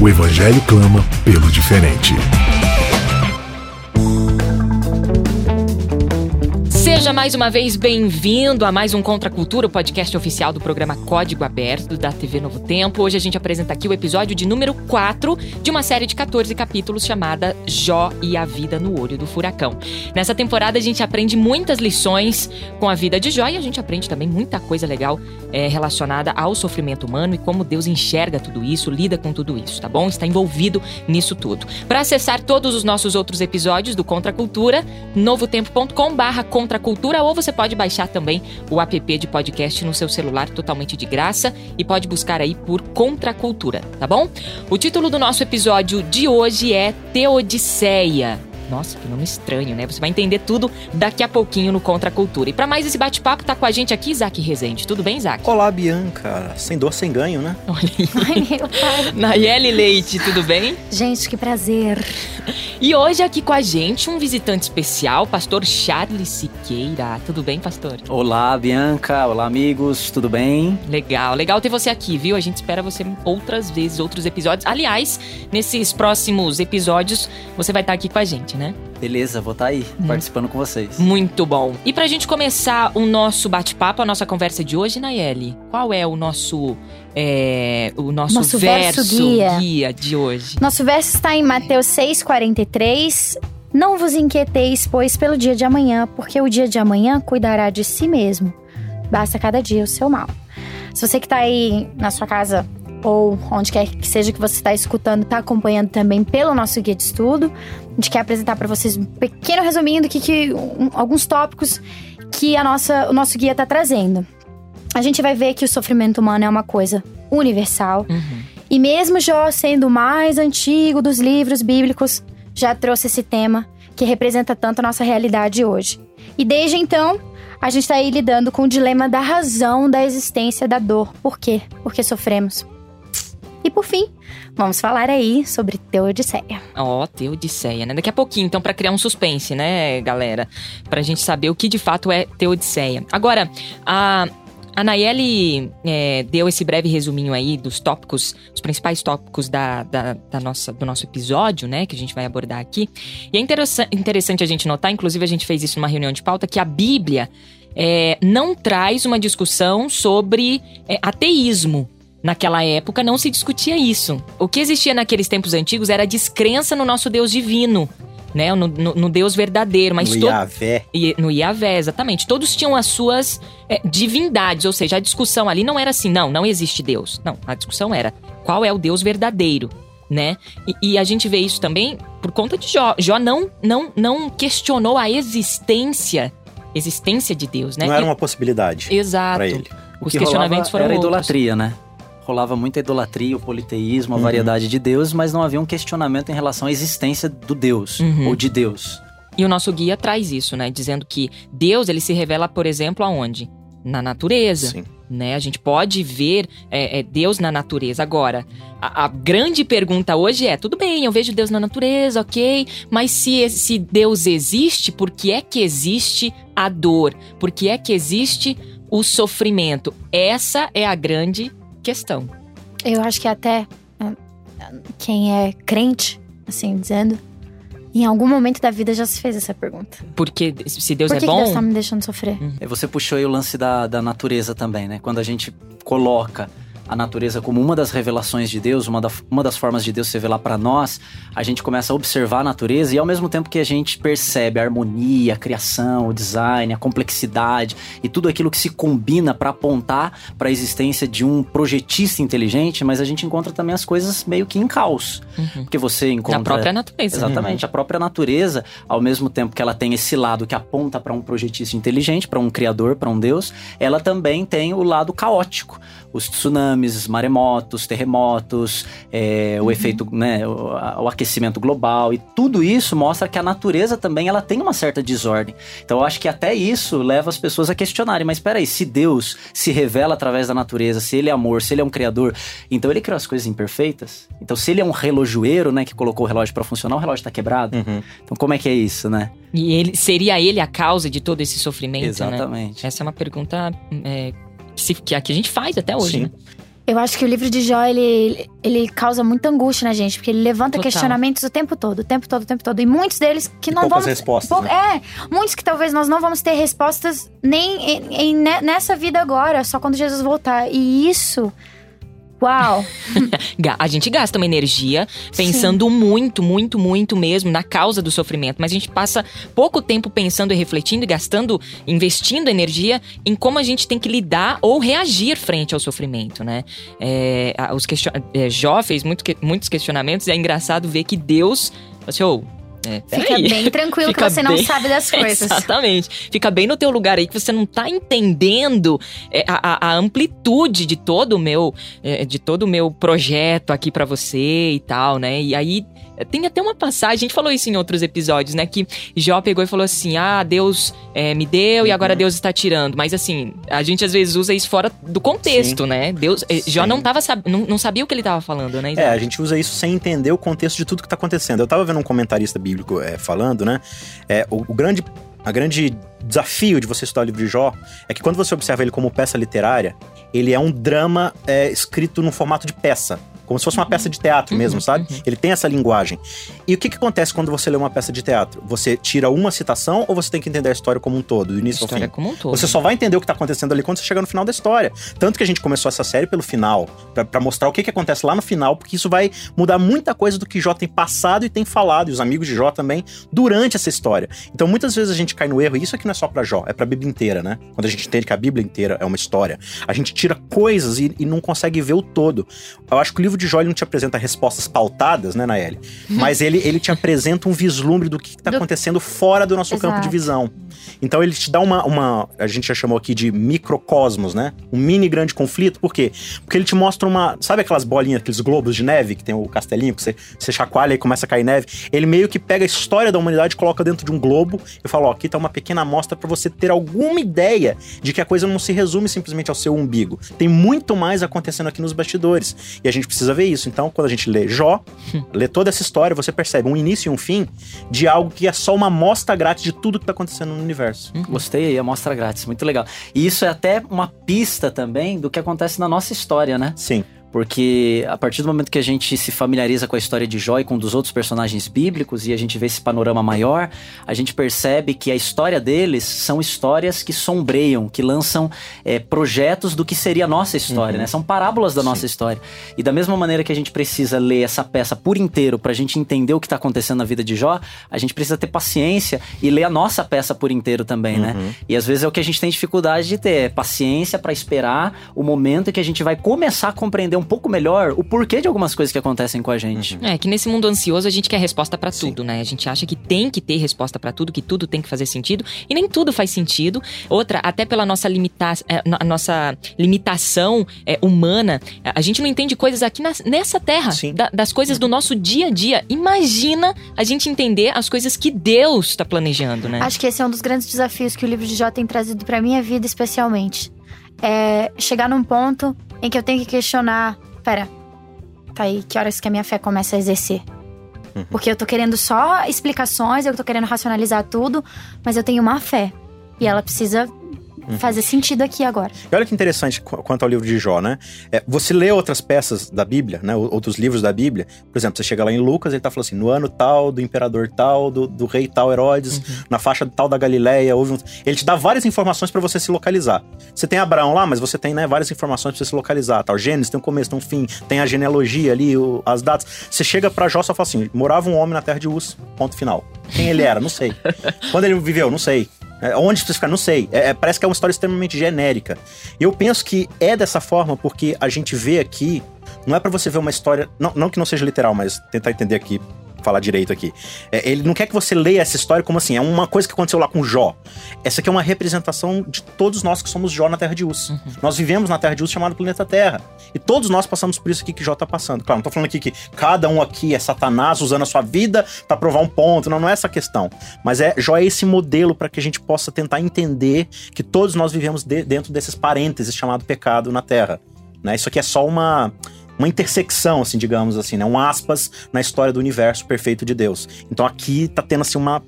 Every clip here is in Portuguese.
O Evangelho clama pelo diferente. Seja mais uma vez bem-vindo a mais um Contra Cultura, o podcast oficial do programa Código Aberto da TV Novo Tempo. Hoje a gente apresenta aqui o episódio de número 4 de uma série de 14 capítulos chamada Jó e a Vida no Olho do Furacão. Nessa temporada a gente aprende muitas lições com a vida de Jó e a gente aprende também muita coisa legal é, relacionada ao sofrimento humano e como Deus enxerga tudo isso, lida com tudo isso, tá bom? Está envolvido nisso tudo. Para acessar todos os nossos outros episódios do Contra Cultura, novotempo.com/barra Contra Cultura, ou você pode baixar também o app de podcast no seu celular totalmente de graça e pode buscar aí por Contra Cultura, tá bom? O título do nosso episódio de hoje é Teodiceia. Nossa, que nome estranho, né? Você vai entender tudo daqui a pouquinho no Contra a Cultura. E para mais esse bate-papo, tá com a gente aqui Isaac Rezende. Tudo bem, Isaac? Olá, Bianca. Sem dor, sem ganho, né? Olha aí. Ai, meu pai. Nayeli Leite, tudo bem? Gente, que prazer. E hoje aqui com a gente um visitante especial, pastor Charles Siqueira. Tudo bem, pastor? Olá, Bianca. Olá, amigos. Tudo bem? Legal, legal ter você aqui, viu? A gente espera você outras vezes, outros episódios. Aliás, nesses próximos episódios, você vai estar aqui com a gente, né? Beleza, vou estar aí, participando com vocês. Muito bom. E pra gente começar o nosso bate-papo, a nossa conversa de hoje, Nayeli, qual é o nosso, é, o nosso, Nosso verso guia. de hoje? Nosso verso está em Mateus 6,43. Não vos inquieteis, pois, pelo dia de amanhã, porque o dia de amanhã cuidará de si mesmo. Basta cada dia o seu mal. Se você que está aí na sua casa ou onde quer que seja que você está escutando, está acompanhando também pelo nosso guia de estudo, a gente quer apresentar para vocês um pequeno resuminho do que, que um- alguns tópicos que a nossa, o nosso guia está trazendo. A gente vai ver que o sofrimento humano é uma coisa universal. Uhum. E mesmo Jó sendo o mais antigo dos livros bíblicos, já trouxe esse tema que representa tanto a nossa realidade hoje. E desde então, a gente está aí lidando com o dilema da razão da existência da dor. Por quê? Porque sofremos. E por fim, vamos falar aí sobre Teodiceia. Ó, Teodiceia, né? Daqui a pouquinho, então, pra criar um suspense, né, galera? Pra gente saber o que de fato é Teodiceia. Agora, a, a Nayeli é, deu esse breve resuminho aí dos tópicos, os principais tópicos da, da, da nossa, do nosso episódio, né, que a gente vai abordar aqui. E é interessa- interessante a gente notar, inclusive a gente fez isso numa reunião de pauta, que a Bíblia é, não traz uma discussão sobre é, ateísmo. Naquela época não se discutia isso. O que existia naqueles tempos antigos era a descrença no nosso Deus divino, né? No, no- no Deus verdadeiro. Mas no to- Iavé. e- no Iavé, exatamente. Todos tinham as suas é, divindades, ou seja, a discussão ali não era assim, não, não existe Deus. Não, a discussão era qual é o Deus verdadeiro, né? E, e a gente vê isso também por conta de Jó. Jó não, não, não questionou a existência, existência de Deus, né? Não era uma possibilidade Exato. pra ele. Os que questionamentos foram era outros. idolatria, né? Rolava muita idolatria, o politeísmo, a Uhum. variedade de deuses, mas não havia um questionamento em relação à existência do Deus, Uhum. ou de Deus. E o nosso guia traz isso, né? Dizendo que Deus, ele se revela, por exemplo, aonde? Na natureza. Sim. né? A gente pode ver é, é, Deus na natureza. Agora, a, a grande pergunta hoje é: tudo bem, eu vejo Deus na natureza, ok, mas se, se Deus existe, por que é que existe a dor? Por que é que existe o sofrimento? Essa é a grande questão. Eu acho que até ah, quem é crente, assim dizendo, em algum momento da vida já se fez essa pergunta. Porque se Deus Por é que, que bom. Deus tá me deixando sofrer? E Você puxou aí o lance da, da natureza também, né? Quando a gente coloca a natureza como uma das revelações de Deus, uma, da- uma das formas de Deus se revelar para nós, a gente começa a observar a natureza e ao mesmo tempo que a gente percebe a harmonia, a criação, o design, a complexidade e tudo aquilo que se combina para apontar para a existência de um projetista inteligente, mas a gente encontra também as coisas meio que em caos. Uhum. Porque você encontra Na própria natureza. Exatamente. A própria natureza, ao mesmo tempo que ela tem esse lado que aponta para um projetista inteligente, para um criador, para um Deus, ela também tem o lado caótico. os tsunamis, maremotos, terremotos, é, o uhum. efeito, né, o, o, aquecimento global e tudo isso mostra que a natureza também ela tem uma certa desordem. Então eu acho que até isso leva as pessoas a questionarem, mas espera aí, se Deus se revela através da natureza, se ele é amor, se ele é um criador, então ele criou as coisas imperfeitas? Então se ele é um relojoeiro, né, que colocou o relógio para funcionar, o relógio está quebrado? Uhum. Então como é que é isso, né? E ele seria ele a causa de todo esse sofrimento, né? Exatamente. Né? Essa é uma pergunta é, que a gente faz até hoje, Sim. né? Eu acho que o livro de Jó, ele, ele causa muita angústia na gente, porque ele levanta Total. questionamentos o tempo todo, o tempo todo, o tempo todo. E muitos deles que e não vamos. respostas. Pou, né? É, muitos que talvez nós não vamos ter respostas nem em, em, nessa vida agora, só quando Jesus voltar. E isso Uau! a gente gasta uma energia pensando Sim. muito, muito, muito mesmo na causa do sofrimento, mas a gente passa pouco tempo pensando e refletindo e gastando, investindo energia em como a gente tem que lidar ou reagir frente ao sofrimento, né? É, os question... É, Jó fez muito, muitos questionamentos e é engraçado ver que Deus, assim, oh, é, Fica aí. bem tranquilo Fica que você bem... não sabe das coisas. Exatamente. Fica bem no teu lugar aí que você não tá entendendo é, a, a, amplitude de todo o meu é, de todo o meu projeto aqui para você e tal, né? E aí tem até uma passagem, a gente falou isso em outros episódios, né? Que Jó pegou e falou assim: Ah, Deus é, me deu e agora uhum. Deus está tirando. Mas assim, a gente às vezes usa isso fora do contexto, Sim. né? Deus, Sim. Eh, Jó não, tava, não, não sabia o que ele estava falando, né? É, a gente usa isso sem entender o contexto de tudo que está acontecendo. Eu estava vendo um comentarista bíblico é, falando, né? É, o, o grande a grande desafio de você estudar o livro de Jó é que quando você observa ele como peça literária, ele é um drama é, escrito no formato de peça. Como se fosse uma peça de teatro uhum, mesmo, sabe? Uhum. Ele tem essa linguagem. E o que, que acontece quando você lê uma peça de teatro? Você tira uma citação ou você tem que entender a história como um todo, do início ao fim? como um todo. Você só vai entender o que tá acontecendo ali quando você chegar no final da história. Tanto que a gente começou essa série pelo final, para mostrar o que, que acontece lá no final, porque isso vai mudar muita coisa do que Jó tem passado e tem falado, e os amigos de Jó também, durante essa história. Então muitas vezes a gente cai no erro, e isso aqui não é só pra Jó, é pra Bíblia inteira, né? Quando a gente entende que a Bíblia inteira é uma história, a gente tira coisas e, e não consegue ver o todo. Eu acho que o livro de Jó ele não te apresenta respostas pautadas, né, Naeli? Mas ele, ele te apresenta um vislumbre do que está acontecendo fora do nosso Exato. campo de visão. Então ele te dá uma, uma. A gente já chamou aqui de microcosmos, né? Um mini grande conflito. Por quê? Porque ele te mostra uma. Sabe aquelas bolinhas, aqueles globos de neve que tem o castelinho, que você, você chacoalha e começa a cair neve? Ele meio que pega a história da humanidade, coloca dentro de um globo e fala: ó, aqui tá uma pequena amostra para você ter alguma ideia de que a coisa não se resume simplesmente ao seu umbigo. Tem muito mais acontecendo aqui nos bastidores. E a gente precisa ver isso. Então, quando a gente lê Jó, lê toda essa história, você percebe um início e um fim de algo que é só uma amostra grátis de tudo que tá acontecendo no universo. Uhum. Gostei aí, amostra grátis, muito legal. E isso é até uma pista também do que acontece na nossa história, né? Sim. Porque a partir do momento que a gente se familiariza com a história de Jó e com um dos outros personagens bíblicos e a gente vê esse panorama maior, a gente percebe que a história deles são histórias que sombreiam, que lançam é, projetos do que seria a nossa história, uhum. né? São parábolas da Sim. nossa história. E da mesma maneira que a gente precisa ler essa peça por inteiro para a gente entender o que está acontecendo na vida de Jó, a gente precisa ter paciência e ler a nossa peça por inteiro também, né? uhum. né? E às vezes é o que a gente tem dificuldade de ter, é paciência para esperar o momento em que a gente vai começar a compreender um pouco melhor o porquê de algumas coisas que acontecem com a gente. Uhum. É, que nesse mundo ansioso a gente quer resposta para tudo, né? A gente acha que tem que ter resposta para tudo, que tudo tem que fazer sentido, e nem tudo faz sentido. Outra, até pela nossa, limita é, a nossa limitação é, humana, a gente não entende coisas aqui na, nessa terra, da, das coisas do nosso dia a dia. Imagina a gente entender as coisas que Deus está planejando, né? Acho que esse é um dos grandes desafios que o livro de Jó tem trazido para minha vida, especialmente. É chegar num ponto em que eu tenho que questionar: pera, tá aí, que horas que a minha fé começa a exercer? Uhum. Porque eu tô querendo só explicações, eu tô querendo racionalizar tudo, mas eu tenho uma fé. E ela precisa uhum. fazer sentido aqui agora. E olha que interessante quanto ao livro de Jó, né? É, você lê outras peças da Bíblia, né? Outros livros da Bíblia. Por exemplo, você chega lá em Lucas, ele tá falando assim: no ano tal, do imperador tal, do, do rei tal Herodes, uhum. na faixa tal da Galileia, houve um... Ele te dá várias informações para você se localizar. Você tem Abraão lá, mas você tem né, várias informações pra você se localizar. Tal. Gênesis tem um começo, tem um fim, tem a genealogia ali, o, as datas. Você chega pra Jó e fala assim: morava um homem na terra de Uz, ponto final. Quem ele era? Não sei. Quando ele viveu? Não sei. É, onde especificar? Não sei. É, é, parece que é uma história extremamente genérica. E eu penso que é dessa forma porque a gente vê aqui. Não é para você ver uma história. Não, não que não seja literal, mas tentar entender aqui falar direito aqui. É, ele não quer que você leia essa história como assim, é uma coisa que aconteceu lá com Jó. Essa aqui é uma representação de todos nós que somos Jó na Terra de Uz. Uhum. Nós vivemos na Terra de Uz chamado planeta Terra. E todos nós passamos por isso aqui que Jó tá passando. Claro, não tô falando aqui que cada um aqui é Satanás usando a sua vida para provar um ponto. Não, não é essa questão. Mas é Jó é esse modelo para que a gente possa tentar entender que todos nós vivemos de, dentro desses parênteses chamado pecado na Terra. Né? Isso aqui é só uma uma intersecção, assim, digamos assim, né? Um aspas na história do universo perfeito de Deus. Então aqui tá tendo assim uma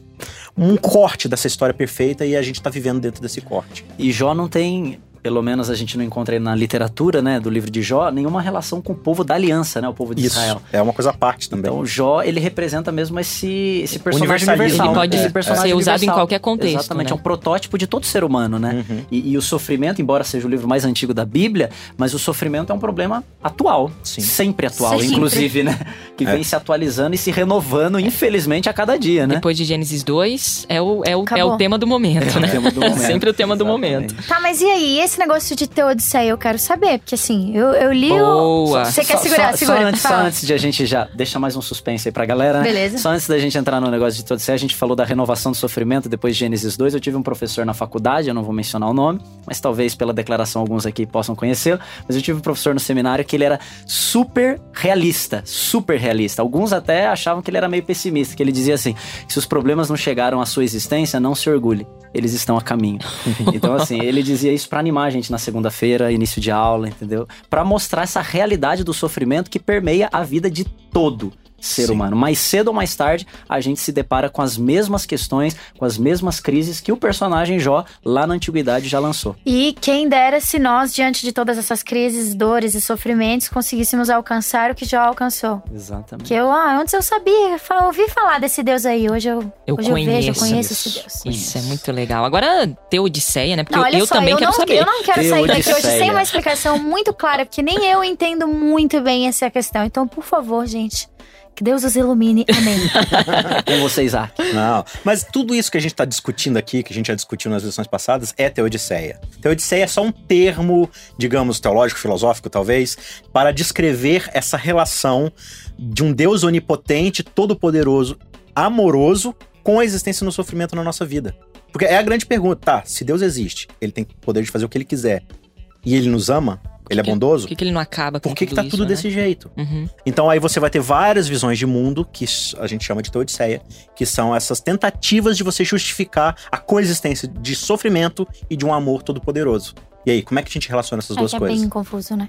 um corte dessa história perfeita e a gente tá vivendo dentro desse corte. E Jó não tem pelo menos a gente não encontra na literatura, né, do livro de Jó, nenhuma relação com o povo da aliança, né, o povo de Isso, Israel. É uma coisa à parte também. Então, Jó, ele representa mesmo esse, esse personagem universal. Ele pode é, ser usado universal. em qualquer contexto. Exatamente, né? é um protótipo de todo ser humano, né? Uhum. E, e, o sofrimento, embora seja o livro mais antigo da Bíblia, mas o sofrimento é um problema atual. Sim. Sempre atual, Sempre. inclusive, né? Que é. vem se atualizando e se renovando, infelizmente, a cada dia, né? Depois de Gênesis 2, é o, é o, é o tema do momento, é né? O do momento. Sempre o tema Exatamente. do momento. Tá, mas e aí? Esse negócio de ter Odisseia, eu quero saber, porque assim, eu, eu li Boa. o. Você quer só, segurar? Só, segura. Só antes, só antes de a gente já. Deixa mais um suspense aí pra galera, né? Beleza. Só antes da gente entrar no negócio de Odisseia, a gente falou da renovação do sofrimento depois de Gênesis 2. Eu tive um professor na faculdade, eu não vou mencionar o nome, mas talvez pela declaração alguns aqui possam conhecê-lo. Mas eu tive um professor no seminário que ele era super realista, super realista. Alguns até achavam que ele era meio pessimista, que ele dizia assim: se os problemas não chegaram à sua existência, não se orgulhe, eles estão a caminho. então, assim, ele dizia isso para animar a gente na segunda-feira, início de aula, entendeu? Para mostrar essa realidade do sofrimento que permeia a vida de todo ser Sim. humano. Mais cedo ou mais tarde, a gente se depara com as mesmas questões, com as mesmas crises que o personagem Jó, lá na antiguidade, já lançou. E quem dera se nós, diante de todas essas crises, dores e sofrimentos, conseguíssemos alcançar o que Jó alcançou. Exatamente. Que eu, ah, antes eu sabia, eu ouvi falar desse Deus aí, hoje eu, eu, hoje conheço, eu vejo, eu conheço esse Deus. Isso é muito legal. Agora, Teodicéia, né? Porque não, eu, eu só, também eu quero não, saber. Eu não quero sair daqui hoje sem uma explicação muito clara, porque nem eu entendo muito bem essa questão. Então, por favor, gente, que Deus os ilumine. Amém. Com você, Isaac. Não, mas tudo isso que a gente está discutindo aqui, que a gente já discutiu nas lições passadas, é Teodiceia. Teodiceia é só um termo, digamos, teológico, filosófico, talvez, para descrever essa relação de um Deus onipotente, todo-poderoso, amoroso, com a existência no sofrimento na nossa vida. Porque é a grande pergunta, tá? Se Deus existe, ele tem poder de fazer o que ele quiser, e ele nos ama, ele é bondoso? Por que, que, ele não acaba com Por que, tudo que tá isso, tudo né? desse jeito? Uhum. Então aí você vai ter várias visões de mundo, que a gente chama de Teodiceia, que são essas tentativas de você justificar a coexistência de sofrimento e de um amor todo-poderoso. E aí, como é que a gente relaciona essas é, duas é coisas? É bem confuso, né?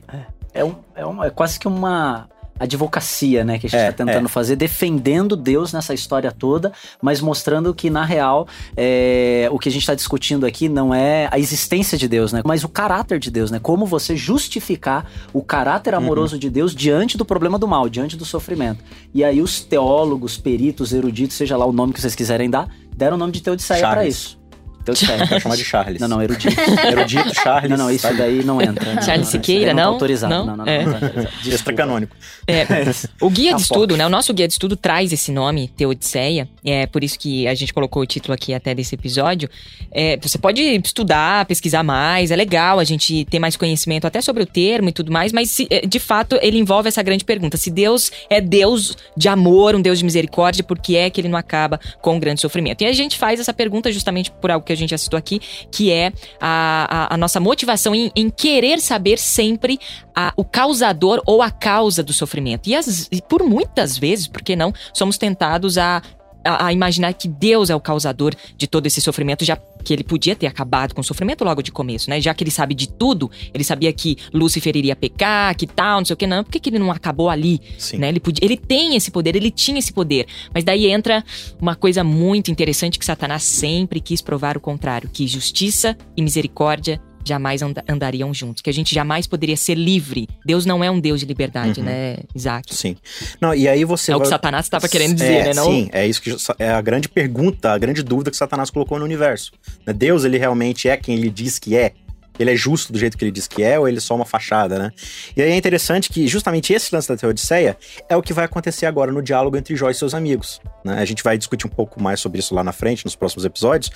É, é, um, é, um, é quase que uma advocacia, né, que a gente está é, tentando é. fazer, defendendo Deus nessa história toda, mas mostrando que, na real, é, o que a gente está discutindo aqui não é a existência de Deus, né, mas o caráter de Deus, né, como você justificar o caráter amoroso uhum. de Deus diante do problema do mal, diante do sofrimento. E aí os teólogos, peritos, eruditos, seja lá o nome que vocês quiserem dar, deram o nome de Teodiceia para isso. Então, certo. Vai chamar de Charles. Não, não, erudito. erudito, Charles. Não, não, isso sabe? daí não entra. Não, Charles Siqueira, não? Não, autorizado. Não, não, não. É. não, Extra canônico. É, o guia de estudo, né? O nosso guia de estudo traz esse nome, Teodiceia. É por isso que a gente colocou o título aqui até desse episódio. É, você pode estudar, pesquisar mais. É legal a gente ter mais conhecimento até sobre o termo e tudo mais. Mas, se, é, de fato, ele envolve essa grande pergunta. Se Deus é Deus de amor, um Deus de misericórdia, por que é que ele não acaba com o grande sofrimento? E a gente faz essa pergunta justamente por algo que a gente já citou aqui, que é a, a, a nossa motivação em, em, querer saber sempre a, o causador ou a causa do sofrimento. E, as, e por muitas vezes, por que não, somos tentados a a, a, imaginar que Deus é o causador de todo esse sofrimento, já que ele podia ter acabado com o sofrimento logo de começo, né? Já que ele sabe de tudo, ele sabia que Lúcifer iria pecar, que tal, não sei o que, não. Por que, que ele não acabou ali? Sim. Né? Ele, podia, ele tem esse poder, ele tinha esse poder. Mas daí entra uma coisa muito interessante que Satanás sempre quis provar o contrário: que justiça e misericórdia jamais and andariam juntos, que a gente jamais poderia ser livre. Deus não é um Deus de liberdade, uhum. né, Isaac? Sim. Não, e aí você É vai... o que Satanás estava querendo dizer, é, né? Não... Sim, é isso que é a grande pergunta, a grande dúvida que Satanás colocou no universo. Né? Deus, ele realmente é quem ele diz que é? Ele é justo do jeito que ele diz que é, ou ele é só uma fachada, né? E aí é interessante que justamente esse lance da Teodiceia é o que vai acontecer agora no diálogo entre Jó e seus amigos. Né? A gente vai discutir um pouco mais sobre isso lá na frente, nos próximos episódios.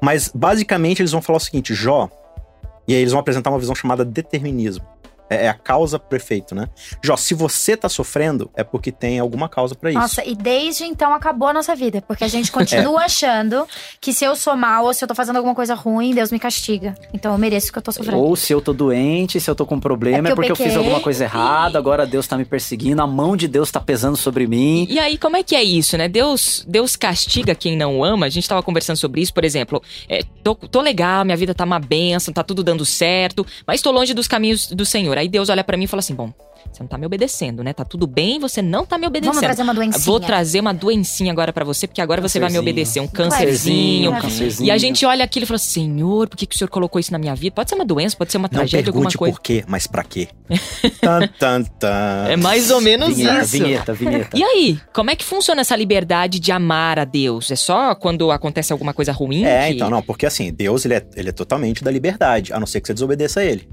Mas basicamente eles vão falar o seguinte: Jó, e aí eles vão apresentar uma visão chamada determinismo. É, é a causa prefeito, né? Jó, se você tá sofrendo, é porque tem alguma causa para isso. Nossa, e desde então acabou a nossa vida. Porque a gente continua achando que se eu sou mal ou se eu tô fazendo alguma coisa ruim, Deus me castiga. Então eu mereço o que eu tô sofrendo. Ou se eu tô doente, se eu tô com problema, É é porque eu eu fiz alguma coisa errada, agora Deus tá me perseguindo, a mão de Deus tá pesando sobre mim. E aí, como é que é isso, né? Deus, Deus castiga quem não ama. A gente tava conversando sobre isso, por exemplo. é, tô, tô legal, minha vida tá uma benção, tá tudo dando certo, mas tô longe dos caminhos do Senhor. Aí Deus olha pra mim e fala assim: bom, você não tá me obedecendo, né? Tá tudo bem, você não tá me obedecendo. Vamos trazer uma doencinha. Vou trazer uma doencinha agora pra você, porque agora você vai me obedecer. Um Cancerzinho, cancerzinho. um cancerzinho. E a gente olha aquilo e fala: Senhor, por que, que o Senhor colocou isso na minha vida? Pode ser uma doença, pode ser uma Não tragédia, alguma coisa. por quê, mas pra quê? tan, tan, tan. É mais ou menos Vinheta, isso. vinheta, vinheta. E aí, como é que funciona essa liberdade de amar a Deus? É só quando acontece alguma coisa ruim? É, que- então, não, porque assim, Deus ele é, ele é totalmente da liberdade, a não ser que você desobedeça a ele.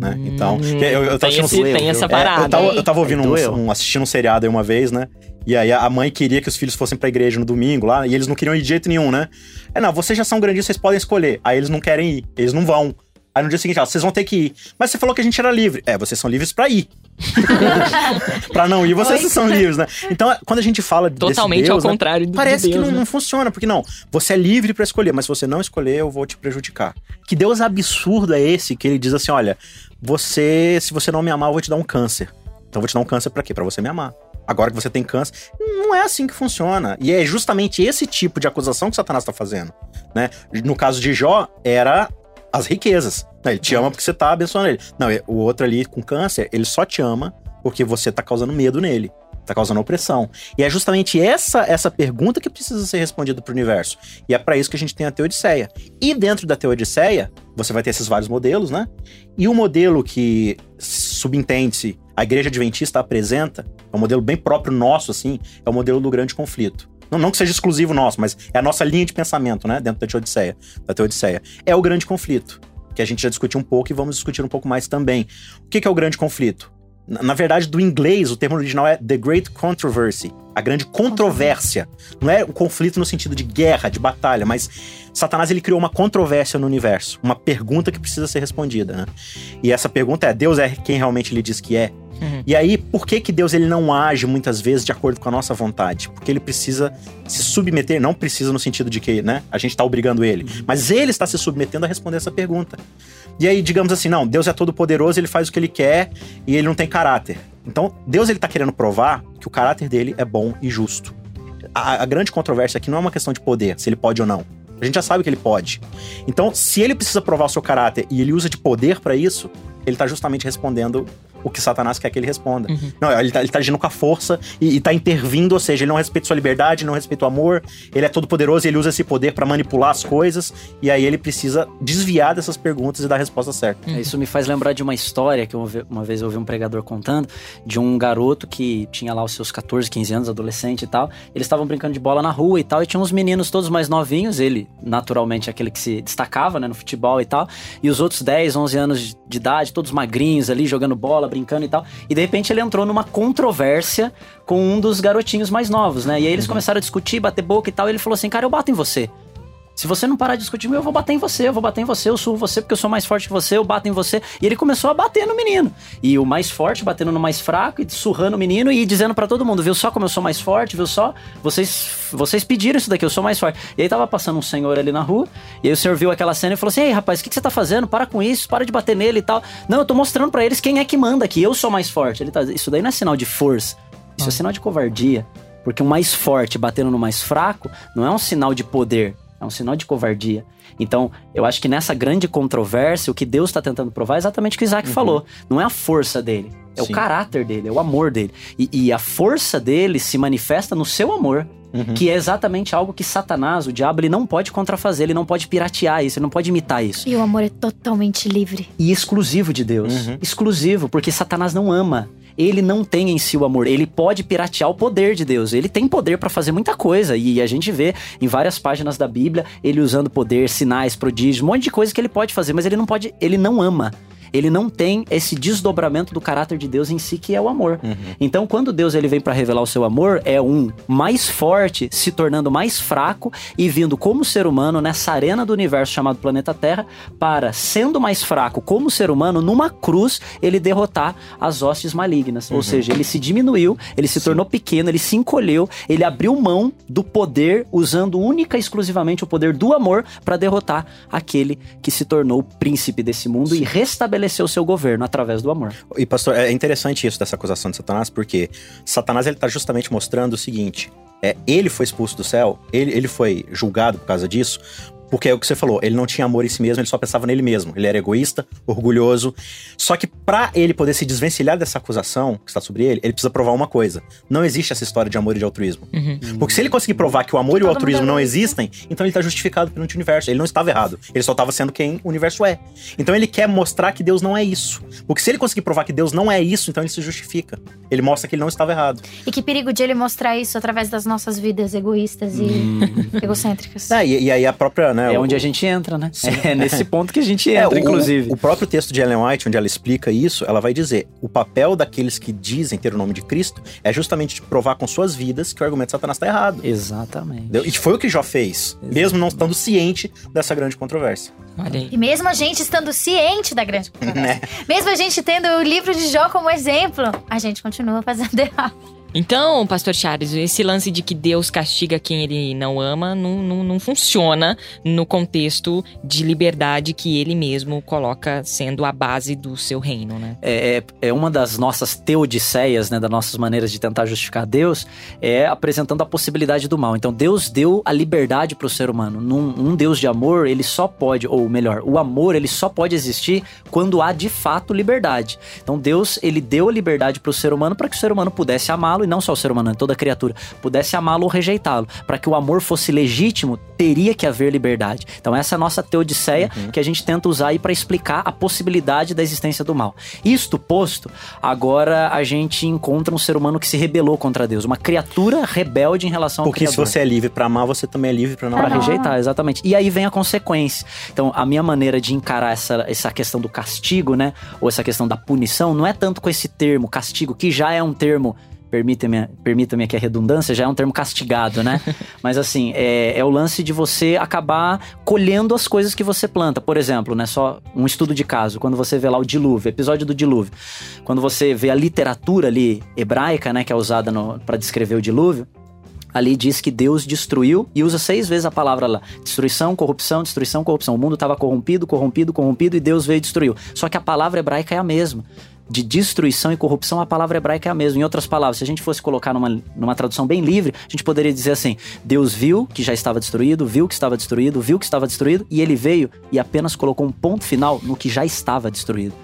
Né? Então, Hum, eu, eu tava tem, assistindo esse- um- tem essa é, parada. eu, tava, eu tava ouvindo um, um- assistindo um seriado aí uma vez, né? E aí a mãe queria que os filhos fossem pra igreja no domingo lá, e eles não queriam ir de jeito nenhum, né? É, não, vocês já são grandinhos, vocês podem escolher. Aí eles não querem ir, eles não vão. Aí no dia seguinte, ela, vocês vão ter que ir. Mas você falou que a gente era livre. É, vocês são livres pra ir. pra não ir, vocês Oi. são livres, né? Então, quando a gente fala Totalmente Deus, ao né, contrário do Parece de Deus, que não, né? não funciona, porque não, você é livre pra escolher, mas se você não escolher, eu vou te prejudicar. Que Deus absurdo é esse que ele diz assim: olha, você, se você não me amar, eu vou te dar um câncer. Então eu vou te dar um câncer pra quê? Pra você me amar. Agora que você tem câncer, não é assim que funciona. E é justamente esse tipo de acusação que Satanás tá fazendo, né? No caso de Jó, era as riquezas. né? Ele te ama porque você tá abençoando ele. Não, o outro ali com câncer, ele só te ama porque você tá causando medo nele. Tá causando opressão. E é justamente essa essa pergunta que precisa ser respondida pro universo. E é para isso que a gente tem a Teodiceia. E dentro da Teodiceia, você vai ter esses vários modelos, né? E o modelo que subentende-se a Igreja Adventista apresenta, é um modelo bem próprio nosso, assim, é o modelo do grande conflito. Não, não que seja exclusivo nosso, mas é a nossa linha de pensamento, né? Dentro da Teodiceia. Da Teodiceia. É o grande conflito. Que a gente já discutiu um pouco e vamos discutir um pouco mais também. O que que é o grande conflito? Na verdade, do inglês, o termo original é The Great Controversy, a grande controvérsia. Não é o conflito no sentido de guerra, de batalha, mas Satanás ele criou uma controvérsia no universo, uma pergunta que precisa ser respondida, né? E essa pergunta é: Deus é quem realmente ele diz que é? Uhum. E aí, por que que Deus ele não age muitas vezes de acordo com a nossa vontade? Porque ele precisa se submeter, não precisa no sentido de que, né, a gente tá obrigando ele, mas ele está se submetendo a responder essa pergunta. E aí, digamos assim, não, Deus é todo poderoso, ele faz o que ele quer e ele não tem caráter. Então, Deus ele tá querendo provar que o caráter dele é bom e justo. A, a grande controvérsia aqui não é uma questão de poder, se ele pode ou não. A gente já sabe que ele pode. Então, se ele precisa provar o seu caráter e ele usa de poder pra isso, ele tá justamente respondendo o que Satanás quer que ele responda. Uhum. Não, ele tá, ele tá agindo com a força e, e tá intervindo, ou seja, ele não respeita sua liberdade, não respeita o amor, ele é todo poderoso e ele usa esse poder pra manipular as coisas, e aí ele precisa desviar dessas perguntas e dar a resposta certa. É, Isso me faz lembrar de uma história que eu ouvi- uma vez eu ouvi um pregador contando de um garoto que tinha lá os seus 14, 15 anos, adolescente e tal. Eles estavam brincando de bola na rua e tal, e tinha uns meninos todos mais novinhos, ele naturalmente aquele que se destacava né, no futebol e tal, e os outros 10, 11 anos de- de idade, todos magrinhos ali, jogando bola, brincando e tal. E de repente ele entrou numa controvérsia com um dos garotinhos mais novos, né? E aí eles começaram a discutir, bater boca e tal, e ele falou assim: Cara, eu bato em você. Se você não parar de discutir comigo, eu vou bater em você, eu vou bater em você, eu surro você porque eu sou mais forte que você, eu bato em você. E ele começou a bater no menino. E o mais forte batendo no mais fraco e surrando o menino e dizendo pra todo mundo, viu só como eu sou mais forte, viu só? Vocês vocês pediram isso daqui, eu sou mais forte. E aí tava passando um senhor ali na rua, e aí o senhor viu aquela cena e falou assim: "Ei, rapaz, o que, que você tá fazendo? Para com isso, para de bater nele e tal". Não, eu tô mostrando pra eles quem é que manda aqui, eu sou mais forte. Ele tá, isso daí não é sinal de força, isso é sinal de covardia. Porque o mais forte batendo no mais fraco não é um sinal de poder, é um sinal de covardia. Então, eu acho que nessa grande controvérsia, o que Deus está tentando provar é exatamente o que Isaac falou. Não é a força dele, é Sim. o caráter dele, é o amor dele. E, e a força dele se manifesta no seu amor. Uhum. Que é exatamente algo que Satanás, o diabo, ele não pode contrafazer, ele não pode piratear isso, ele não pode imitar isso. E o amor é totalmente livre. E exclusivo de Deus. Uhum. Exclusivo, porque Satanás não ama. Ele não tem em si o amor. Ele pode piratear o poder de Deus. Ele tem poder pra fazer muita coisa. E a gente vê em várias páginas da Bíblia ele usando poder, sinais, prodígios, um monte de coisa que ele pode fazer, mas ele não pode. Ele não ama. Ele não tem esse desdobramento do caráter de Deus em si, que é o amor. Uhum. Então, quando Deus ele vem para revelar o seu amor, é um mais forte se tornando mais fraco e vindo como ser humano nessa arena do universo chamado planeta Terra para, sendo mais fraco como ser humano, numa cruz, ele derrotar as hostes malignas. Ou seja, ele se diminuiu, ele se tornou pequeno, ele se encolheu, ele abriu mão do poder, usando única e exclusivamente o poder do amor para derrotar aquele que se tornou o príncipe desse mundo e restabeleceu seu governo através do amor. E pastor, é interessante isso dessa acusação de Satanás, porque Satanás ele tá justamente mostrando o seguinte: é, ele foi expulso do céu, ele, ele foi julgado por causa disso, porque é o que você falou, ele não tinha amor em si mesmo, ele só pensava nele mesmo. Ele era egoísta, orgulhoso. Só que para ele poder se desvencilhar dessa acusação que está sobre ele, ele precisa provar uma coisa: não existe essa história de amor e de altruísmo. Uhum. Porque se ele conseguir provar que o amor e o Todo altruísmo não existem, então ele está justificado perante o universo. Ele não estava errado. Ele só estava sendo quem o universo é. Então ele quer mostrar que Deus não é isso. Porque se ele conseguir provar que Deus não é isso, então ele se justifica. Ele mostra que ele não estava errado. E que perigo de ele mostrar isso através das nossas vidas egoístas e egocêntricas. É, e, e aí a própria. Né, É o- onde a gente entra, né? É nesse ponto que a gente É, entra, o- inclusive. O, próprio texto de Ellen White, onde ela explica isso, ela vai dizer: o papel daqueles que dizem ter o nome de Cristo é justamente de provar com suas vidas que o argumento de Satanás está errado. Exatamente. Entendeu? E foi o que Jó fez, mesmo não estando ciente dessa grande controvérsia. Olha aí. E mesmo a gente estando ciente da grande controvérsia, Né? mesmo a gente tendo o livro de Jó como exemplo, a gente continua fazendo errado. Então, pastor Charles, esse lance de que Deus castiga quem ele não ama não, não, não funciona no contexto de liberdade que ele mesmo coloca sendo a base do seu reino, né? é, é é uma das nossas teodiceias, né, das nossas maneiras de tentar justificar Deus, é apresentando a possibilidade do mal. Então Deus deu a liberdade para o ser humano. Num, um Deus de amor, ele só pode, ou melhor, o amor ele só pode existir quando há de fato liberdade. Então Deus ele deu a liberdade para o ser humano para que o ser humano pudesse amá-lo e não só o ser humano, né, toda criatura pudesse amá-lo ou rejeitá-lo. Para que o amor fosse legítimo, teria que haver liberdade. Então essa é a nossa teodiceia que a gente tenta usar aí para explicar a possibilidade da existência do mal. Isto posto, agora a gente encontra um ser humano que se rebelou contra Deus, uma criatura rebelde em relação ao Porque se Criador. você é livre pra amar, você também é livre pra não Pra amar. rejeitar, exatamente. E aí vem a consequência. Então, a minha maneira de encarar essa, essa questão do castigo, né? Ou essa questão da punição, não é tanto com esse termo, castigo, que já é um termo. Permita-me permita aqui a redundância, já é um termo castigado, né? Mas assim, é, é o lance de você acabar colhendo as coisas que você planta. Por exemplo, né? Só um estudo de caso, quando você vê lá o dilúvio, episódio do dilúvio. Quando você vê a literatura ali hebraica, né? Que é usada para descrever o dilúvio, ali diz que Deus destruiu e usa seis vezes a palavra lá: destruição, corrupção, destruição, corrupção. O mundo estava corrompido, corrompido, corrompido e Deus veio e destruiu. Só que a palavra hebraica é a mesma. De destruição e corrupção, a palavra hebraica é a mesma. Em outras palavras, se a gente fosse colocar numa, numa tradução bem livre, a gente poderia dizer assim: Deus viu que já estava destruído, viu que estava destruído, viu que estava destruído, e ele veio e apenas colocou um ponto final no que já estava destruído.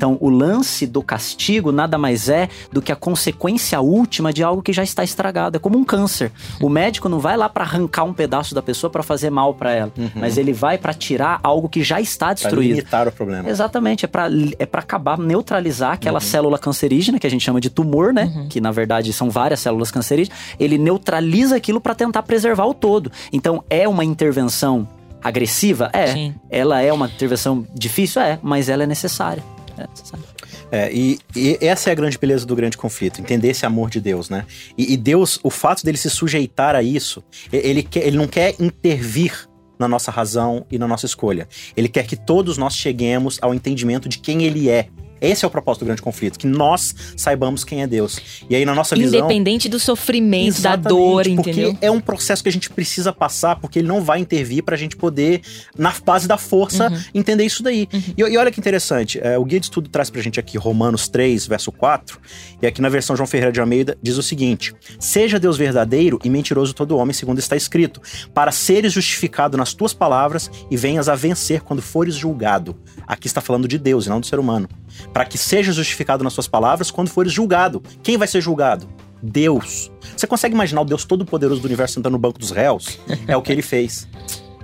Então, o lance do castigo nada mais é do que a consequência última de algo que já está estragado. É como um câncer. O médico não vai lá para arrancar um pedaço da pessoa para fazer mal para ela, mas ele vai para tirar algo que já está Pra destruído. limitar o problema. Exatamente, é pra é para acabar neutralizar aquela célula cancerígena que a gente chama de tumor, né? Que na verdade são várias células cancerígenas. Ele neutraliza aquilo para tentar preservar o todo. Então é uma intervenção agressiva? É. Sim. Ela é uma intervenção difícil? É, mas ela é necessária. É necessária. É, e, e essa é a grande beleza do grande conflito, entender esse amor de Deus, né? E, e Deus, o fato dele se sujeitar a isso, ele, quer, ele não quer intervir na nossa razão e na nossa escolha. Ele quer que todos nós cheguemos ao entendimento de quem ele é. Esse é o propósito do grande conflito, que nós saibamos quem é Deus. E aí na nossa visão... Independente do sofrimento, da dor, porque entendeu? é um processo que a gente precisa passar, porque ele não vai intervir pra gente poder, na base da força, Uhum. entender isso daí. E, e olha que interessante, é, o Guia de Estudo traz pra gente aqui Romanos 3, verso 4, e aqui na versão João Ferreira de Almeida diz o seguinte: Seja Deus verdadeiro e mentiroso todo homem, segundo está escrito, para seres justificado nas tuas palavras e venhas a vencer quando fores julgado. Aqui está falando de Deus e não do ser humano. Para que sejas justificado nas suas palavras quando fores julgado. Quem vai ser julgado? Deus. Você consegue imaginar o Deus Todo-Poderoso do universo sentando no banco dos réus? É o que ele fez.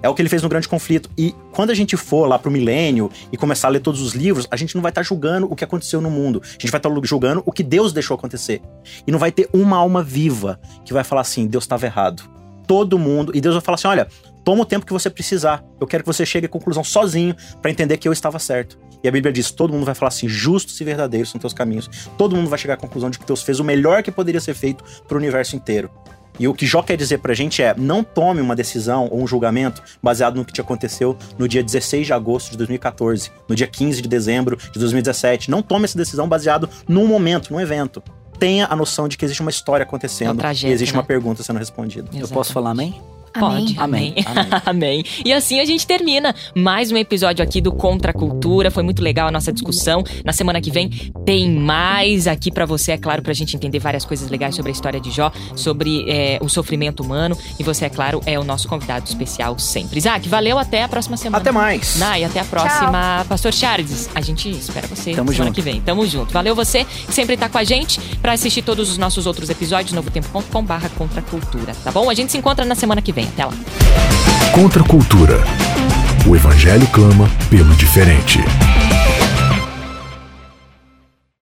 É o que ele fez no grande conflito. E quando a gente for lá pro milênio e começar a ler todos os livros, a gente não vai estar julgando o que aconteceu no mundo. A gente vai estar julgando o que Deus deixou acontecer. E não vai ter uma alma viva que vai falar assim: Deus estava errado. Todo mundo. E Deus vai falar assim: olha, toma o tempo que você precisar. Eu quero que você chegue à conclusão sozinho para entender que eu estava certo. E a Bíblia diz: todo mundo vai falar assim, justos e verdadeiros são teus caminhos. Todo mundo vai chegar à conclusão de que Deus fez o melhor que poderia ser feito para o universo inteiro. E o que Jó quer dizer pra gente é: não tome uma decisão ou um julgamento baseado no que te aconteceu no dia 16 de agosto de 2014, no dia 15 de dezembro de 2017. Não tome essa decisão baseado num momento, num evento. Tenha a noção de que existe uma história acontecendo É um trajeto, e existe né? uma pergunta sendo respondida. Eu posso falar amém? Pode. Amém. Amém. Amém. E assim a gente termina mais um episódio aqui do Contra a Cultura. Foi muito legal a nossa discussão. Na semana que vem tem mais aqui pra você, é claro, pra gente entender várias coisas legais sobre a história de Jó, sobre é, o sofrimento humano. E você, é claro, é o nosso convidado especial sempre. Isaac, valeu. Até a próxima semana. Até mais! Nai, até a próxima. Pastor Charles, a gente espera você Tamo semana junto. que vem. Tamo junto. Valeu você que sempre tá com a gente pra assistir todos os nossos outros episódios, novotempo.com barra Contra a Cultura, tá bom? A gente se encontra na semana que vem. Até lá. Contra a cultura. O Evangelho clama pelo diferente.